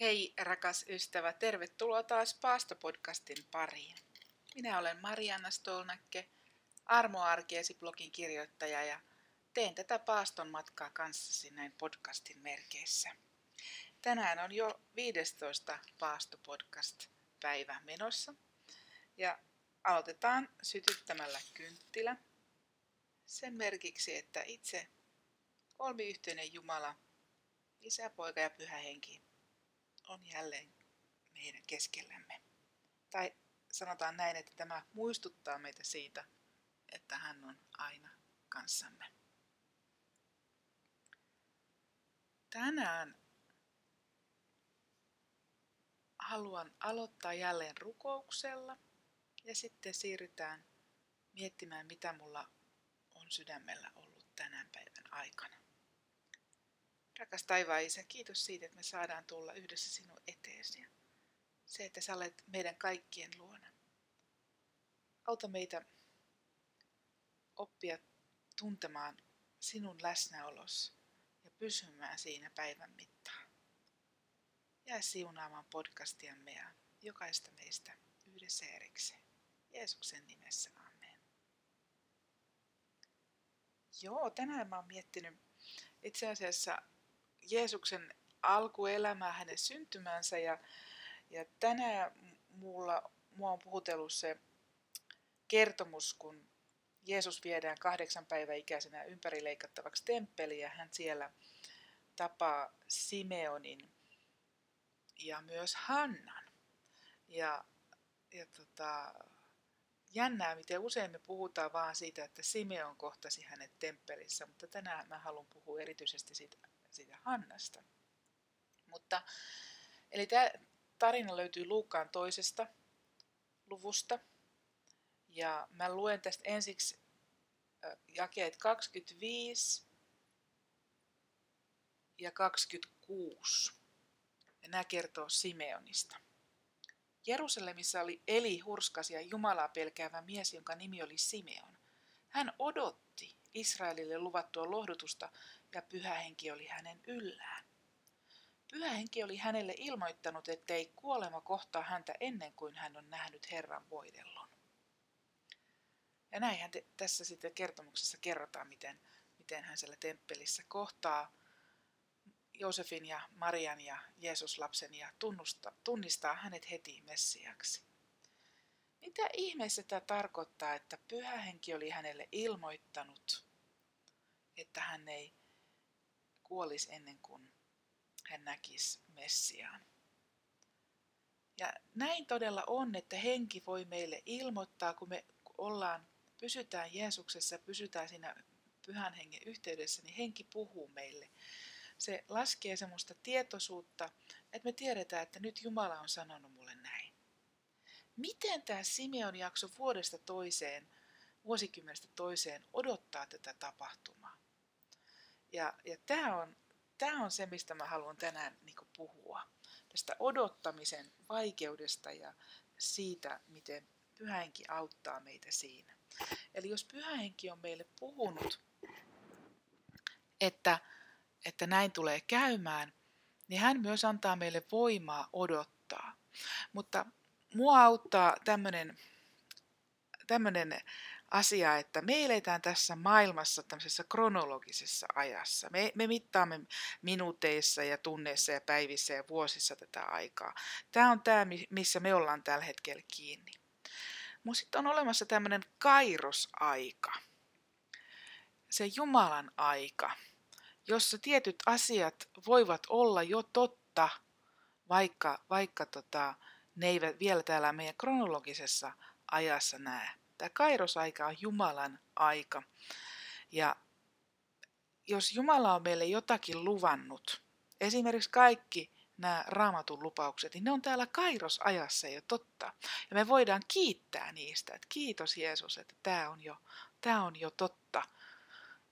Hei rakas ystävä, tervetuloa taas Paasto-podcastin pariin. Minä olen Marianna Stolnakke, Armo Arkiesi blogin kirjoittaja ja teen tätä paaston matkaa kanssasi näin podcastin merkeissä. Tänään on jo 15 Paasto-podcast päivä menossa ja aloitetaan sytyttämällä kynttilä. Sen merkiksi, että itse kolmiyhteinen Jumala, Isä, Poika ja Pyhä Henki on jälleen meidän keskellämme. Tai sanotaan näin, että tämä muistuttaa meitä siitä, että hän on aina kanssamme. Tänään haluan aloittaa jälleen rukouksella ja sitten siirrytään miettimään, mitä mulla on sydämellä ollut tänään päivän aikana. Rakas taivaan Isä, kiitos siitä, että me saadaan tulla yhdessä sinun eteesi. Se, että sä olet meidän kaikkien luona. Auta meitä oppia tuntemaan sinun läsnäolos ja pysymään siinä päivän mittaan. Jää siunaamaan podcastiamme ja jokaista meistä yhdessä erikseen. Jeesuksen nimessä, amen. Joo, tänään mä oon miettinyt itse asiassa Jeesuksen alkuelämää, hänen syntymänsä ja, ja tänään mulla, mua on puhutellut se kertomus, kun Jeesus viedään kahdeksan päivän ikäisenä ympärileikattavaksi temppeliin ja hän siellä tapaa Simeonin ja myös Hannan. Ja, ja tota, jännää, miten usein me puhutaan vaan siitä, että Simeon kohtasi hänet temppelissä, mutta tänään mä haluan puhua erityisesti siitä siitä Hannasta. Mutta, eli tämä tarina löytyy Luukkaan toisesta luvusta. Ja mä luen tästä ensiksi jakeet 25 ja 26. Ja nämä kertoo Simeonista. Jerusalemissa oli Eli hurskas ja Jumalaa pelkäävä mies, jonka nimi oli Simeon. Hän odotti Israelille luvattua lohdutusta, ja pyhä henki oli hänen yllään. Pyhä henki oli hänelle ilmoittanut, ettei kuolema kohtaa häntä ennen kuin hän on nähnyt Herran voidellon. Ja näinhän te, tässä sitten kertomuksessa kerrotaan, miten, miten hän siellä temppelissä kohtaa Joosefin ja Marian ja Jeesuslapsen ja tunnusta, tunnistaa hänet heti Messiaksi. Mitä ihmeessä tämä tarkoittaa, että pyhä henki oli hänelle ilmoittanut, että hän ei kuolisi ennen kuin hän näkisi Messiaan. Ja näin todella on, että henki voi meille ilmoittaa, kun me ollaan, pysytään Jeesuksessa, pysytään siinä pyhän hengen yhteydessä, niin henki puhuu meille. Se laskee semmoista tietoisuutta, että me tiedetään, että nyt Jumala on sanonut mulle näin. Miten tämä Simeon jakso vuodesta toiseen, vuosikymmenestä toiseen odottaa tätä tapahtumaa? Ja, ja tämä on, tämä on se, mistä mä haluan tänään niin puhua. Tästä odottamisen vaikeudesta ja siitä, miten pyhähenki auttaa meitä siinä. Eli jos pyhähenki on meille puhunut, että, että näin tulee käymään, niin hän myös antaa meille voimaa odottaa. Mutta mua auttaa tämmöinen asia, että me eletään tässä maailmassa tämmöisessä kronologisessa ajassa. Me, me mittaamme minuuteissa ja tunneissa ja päivissä ja vuosissa tätä aikaa. Tämä on tämä, missä me ollaan tällä hetkellä kiinni. Mutta sitten on olemassa tämmöinen kairosaika. Se Jumalan aika, jossa tietyt asiat voivat olla jo totta, vaikka, vaikka tota, ne eivät vielä täällä meidän kronologisessa ajassa näe. Tämä kairosaika on Jumalan aika. Ja jos Jumala on meille jotakin luvannut, esimerkiksi kaikki nämä raamatun lupaukset, niin ne on täällä kairosajassa jo totta. Ja me voidaan kiittää niistä, että kiitos Jeesus, että tämä on jo, tämä on jo totta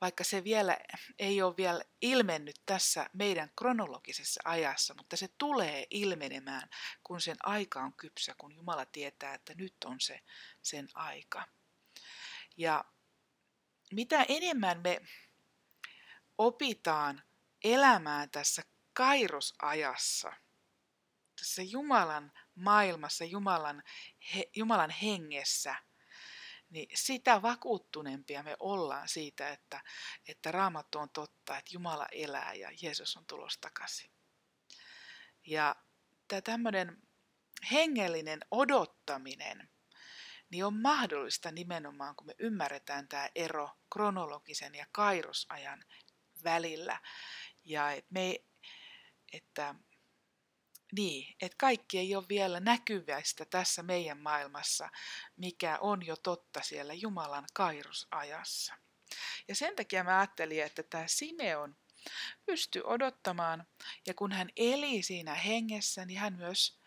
vaikka se vielä ei ole vielä ilmennyt tässä meidän kronologisessa ajassa, mutta se tulee ilmenemään, kun sen aika on kypsä, kun Jumala tietää, että nyt on se sen aika. Ja mitä enemmän me opitaan elämään tässä kairosajassa, tässä Jumalan maailmassa, Jumalan, he, Jumalan hengessä, niin sitä vakuuttuneempia me ollaan siitä, että, että raamattu on totta, että Jumala elää ja Jeesus on tulossa takaisin. Ja tämä tämmöinen hengellinen odottaminen, niin on mahdollista nimenomaan, kun me ymmärretään tämä ero kronologisen ja kairosajan välillä. Ja et me, että, niin, että kaikki ei ole vielä näkyväistä tässä meidän maailmassa, mikä on jo totta siellä Jumalan kairosajassa. Ja sen takia mä ajattelin, että tämä Simeon pystyi odottamaan, ja kun hän eli siinä hengessä, niin hän myös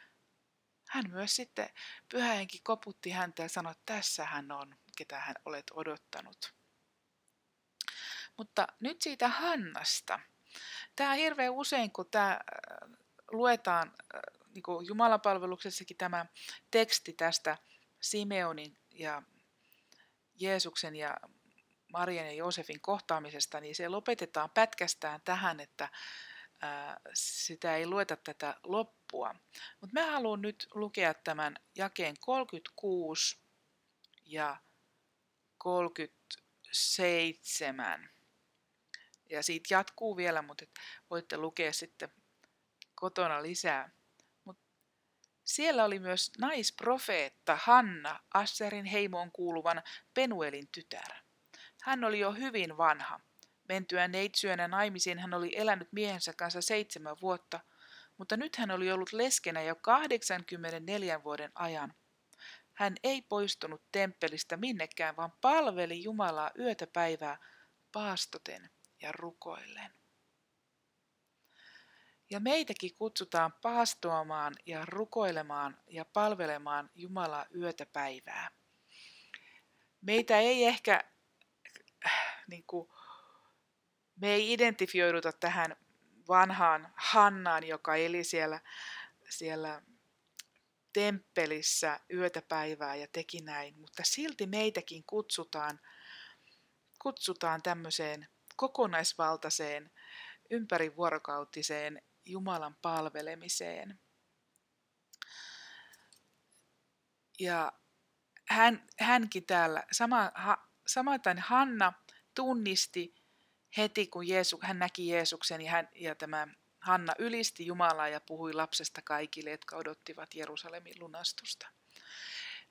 hän myös sitten pyhähenki koputti häntä ja sanoi, että tässä hän on, ketä hän olet odottanut. Mutta nyt siitä Hannasta. Tämä hirveän usein, kun tämä luetaan äh, niin kuin Jumalapalveluksessakin tämä teksti tästä Simeonin ja Jeesuksen ja Marian ja Joosefin kohtaamisesta, niin se lopetetaan pätkästään tähän, että sitä ei lueta tätä loppua. Mutta mä haluan nyt lukea tämän jakeen 36 ja 37. Ja siitä jatkuu vielä, mutta voitte lukea sitten kotona lisää. Mut siellä oli myös naisprofeetta Hanna, Asserin heimoon kuuluvan Penuelin tytär. Hän oli jo hyvin vanha. Mentyään neitsyönä naimisiin hän oli elänyt miehensä kanssa seitsemän vuotta, mutta nyt hän oli ollut leskenä jo 84 vuoden ajan. Hän ei poistunut temppelistä minnekään, vaan palveli Jumalaa yötä päivää paastoten ja rukoillen. Ja meitäkin kutsutaan paastoamaan ja rukoilemaan ja palvelemaan Jumalaa yötä päivää. Meitä ei ehkä äh, niin kuin, me ei identifioiduta tähän vanhaan Hannaan, joka eli siellä, siellä temppelissä yötä päivää ja teki näin, mutta silti meitäkin kutsutaan, kutsutaan tämmöiseen kokonaisvaltaiseen, ympärivuorokautiseen Jumalan palvelemiseen. Ja hän, hänkin täällä, sama, ha, samaten Hanna tunnisti heti kun Jeesu, hän näki Jeesuksen ja, hän, ja tämä Hanna ylisti Jumalaa ja puhui lapsesta kaikille, jotka odottivat Jerusalemin lunastusta.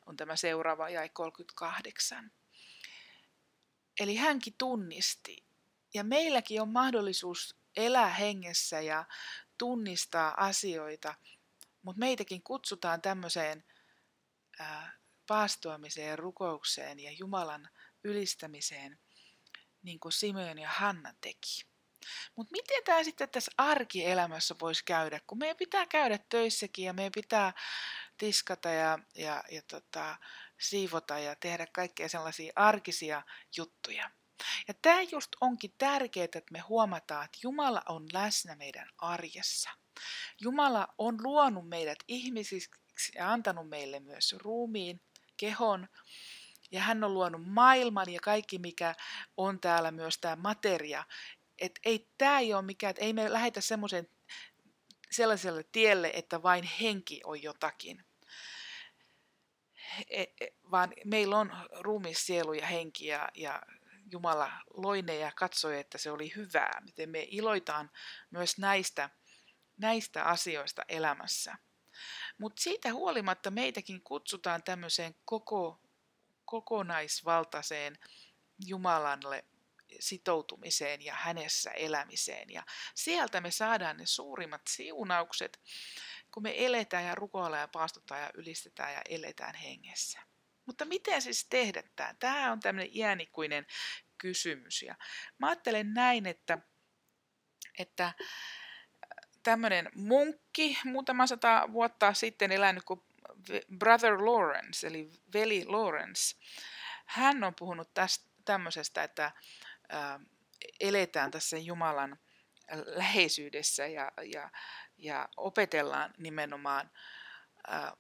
On tämä seuraava jäi 38. Eli hänkin tunnisti. Ja meilläkin on mahdollisuus elää hengessä ja tunnistaa asioita, mutta meitäkin kutsutaan tämmöiseen paastoamiseen rukoukseen ja Jumalan ylistämiseen – niin kuin Simeon ja Hanna teki. Mutta miten tämä sitten tässä arkielämässä voisi käydä, kun meidän pitää käydä töissäkin ja meidän pitää tiskata ja, ja, ja tota, siivota ja tehdä kaikkea sellaisia arkisia juttuja. Ja tämä just onkin tärkeää, että me huomataan, että Jumala on läsnä meidän arjessa. Jumala on luonut meidät ihmisiksi ja antanut meille myös ruumiin, kehon, ja hän on luonut maailman ja kaikki, mikä on täällä myös tämä materia. Et ei tämä ei ole mikään, että ei me lähetä semmoisen sellaiselle tielle, että vain henki on jotakin. E, e, vaan meillä on ruumis, sielu ja henki ja, ja Jumala loi ne ja katsoi, että se oli hyvää. Miten me iloitaan myös näistä, näistä asioista elämässä. Mutta siitä huolimatta meitäkin kutsutaan tämmöiseen koko kokonaisvaltaiseen Jumalalle sitoutumiseen ja hänessä elämiseen. Ja sieltä me saadaan ne suurimmat siunaukset, kun me eletään ja rukoillaan ja paastutaan ja ylistetään ja eletään hengessä. Mutta miten siis tehdä tämä? Tämä on tämmöinen iänikuinen kysymys. Ja mä ajattelen näin, että, että tämmöinen munkki muutama sata vuotta sitten elänyt kuin Brother Lawrence, eli veli Lawrence, hän on puhunut tästä, tämmöisestä, että ää, eletään tässä Jumalan läheisyydessä ja, ja, ja opetellaan nimenomaan ää,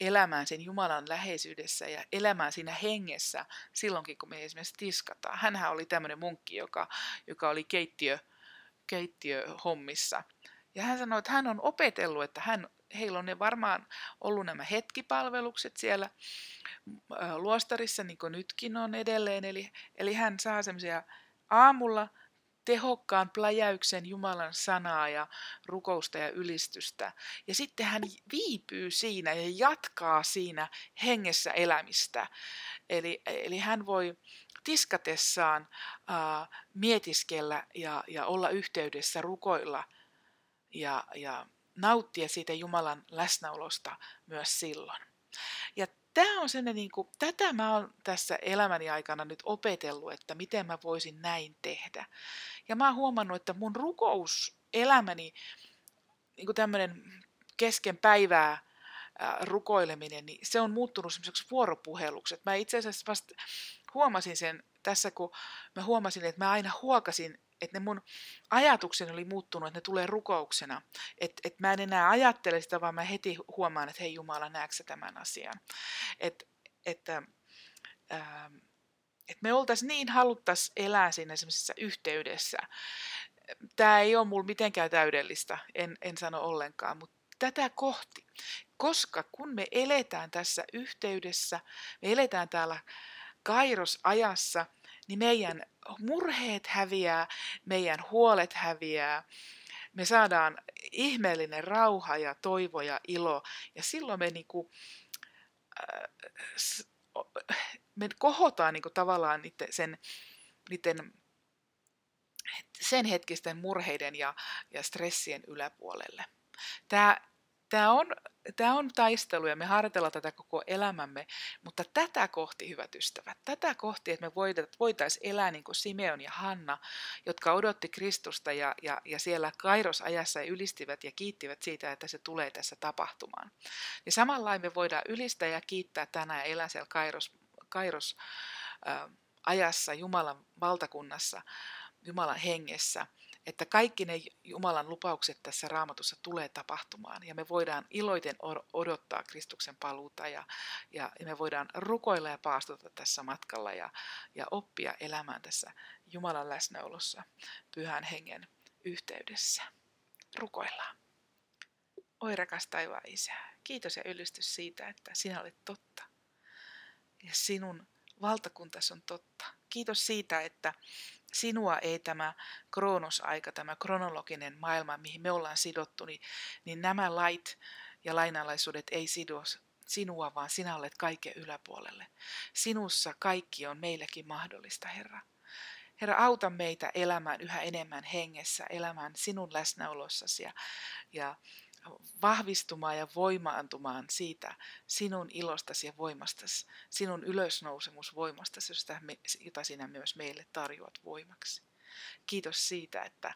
elämään sen Jumalan läheisyydessä ja elämään siinä hengessä silloinkin, kun me esimerkiksi tiskataan. Hänhän oli tämmöinen munkki, joka, joka oli keittiö, keittiöhommissa Ja hän sanoi, että hän on opetellut, että hän, heillä on ne varmaan ollut nämä hetkipalvelukset siellä luostarissa, niin kuin nytkin on edelleen. Eli, eli hän saa semmoisia aamulla tehokkaan pläjäyksen Jumalan sanaa ja rukousta ja ylistystä. Ja sitten hän viipyy siinä ja jatkaa siinä hengessä elämistä. Eli, eli hän voi tiskatessaan ää, mietiskellä ja, ja olla yhteydessä rukoilla ja, ja nauttia siitä Jumalan läsnäolosta myös silloin. Ja tämä on sellainen, niin kuin, tätä mä oon tässä elämäni aikana nyt opetellut, että miten mä voisin näin tehdä. Ja mä oon huomannut, että mun rukouselämäni, niin kuin tämmöinen kesken päivää rukoileminen, niin se on muuttunut semmoiseksi vuoropuheluksi. Mä itse asiassa vasta huomasin sen tässä, kun mä huomasin, että mä aina huokasin että ne mun ajatukseni oli muuttunut, että ne tulee rukouksena. Että et mä en enää ajattele sitä, vaan mä heti huomaan, että hei Jumala, näetkö tämän asian. Että että ähm, et me oltaisiin niin haluttaisiin elää siinä semmoisessa yhteydessä. Tämä ei ole mulla mitenkään täydellistä, en, en sano ollenkaan, mutta tätä kohti. Koska kun me eletään tässä yhteydessä, me eletään täällä kairosajassa, niin meidän murheet häviää, meidän huolet häviää, me saadaan ihmeellinen rauha ja toivo ja ilo. Ja silloin me, niinku, äh, me kohotaan niinku tavallaan niiden, sen, niiden sen hetkisten murheiden ja, ja stressien yläpuolelle. Tämä Tämä on, tämä on taistelu ja me harjoitellaan tätä koko elämämme, mutta tätä kohti, hyvät ystävät, tätä kohti, että me voitaisiin elää niin kuin Simeon ja Hanna, jotka odotti Kristusta ja, ja, ja siellä kairosajassa ja ylistivät ja kiittivät siitä, että se tulee tässä tapahtumaan. Ja samalla me voidaan ylistää ja kiittää tänään ja elää siellä kairos, kairos äh, ajassa Jumalan valtakunnassa, Jumalan hengessä – että kaikki ne Jumalan lupaukset tässä raamatussa tulee tapahtumaan ja me voidaan iloiten odottaa Kristuksen paluuta ja, ja me voidaan rukoilla ja paastota tässä matkalla ja, ja oppia elämään tässä Jumalan läsnäolossa pyhän hengen yhteydessä. Rukoillaan. Oi rakas taivaan Isä, kiitos ja ylistys siitä, että sinä olet totta ja sinun valtakuntas on totta. Kiitos siitä, että sinua ei tämä kroonosaika, tämä kronologinen maailma, mihin me ollaan sidottu, niin, niin nämä lait ja lainalaisuudet ei sido sinua, vaan sinä olet kaiken yläpuolelle. Sinussa kaikki on meillekin mahdollista, Herra. Herra, auta meitä elämään yhä enemmän hengessä, elämään sinun läsnäolossasi ja, ja vahvistumaan ja voimaantumaan siitä sinun ilostasi ja voimastasi, sinun ylösnousemusvoimastasi, jota sinä myös meille tarjoat voimaksi. Kiitos siitä, että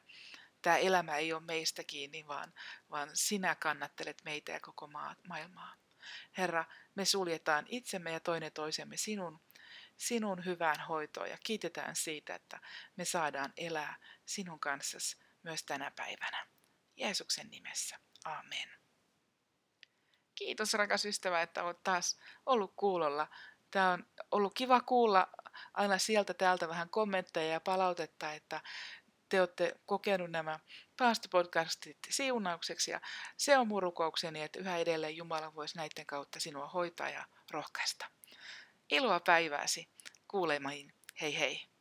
tämä elämä ei ole meistä kiinni, vaan, vaan sinä kannattelet meitä ja koko maa, maailmaa. Herra, me suljetaan itsemme ja toinen toisemme sinun, sinun hyvään hoitoon ja kiitetään siitä, että me saadaan elää sinun kanssasi myös tänä päivänä. Jeesuksen nimessä. Amen. Kiitos rakas ystävä, että olet taas ollut kuulolla. Tämä on ollut kiva kuulla aina sieltä täältä vähän kommentteja ja palautetta, että te olette kokenut nämä paastopodcastit siunaukseksi ja se on mun rukoukseni, että yhä edelleen Jumala voisi näiden kautta sinua hoitaa ja rohkaista. Iloa päivääsi. Kuulemain. Hei hei.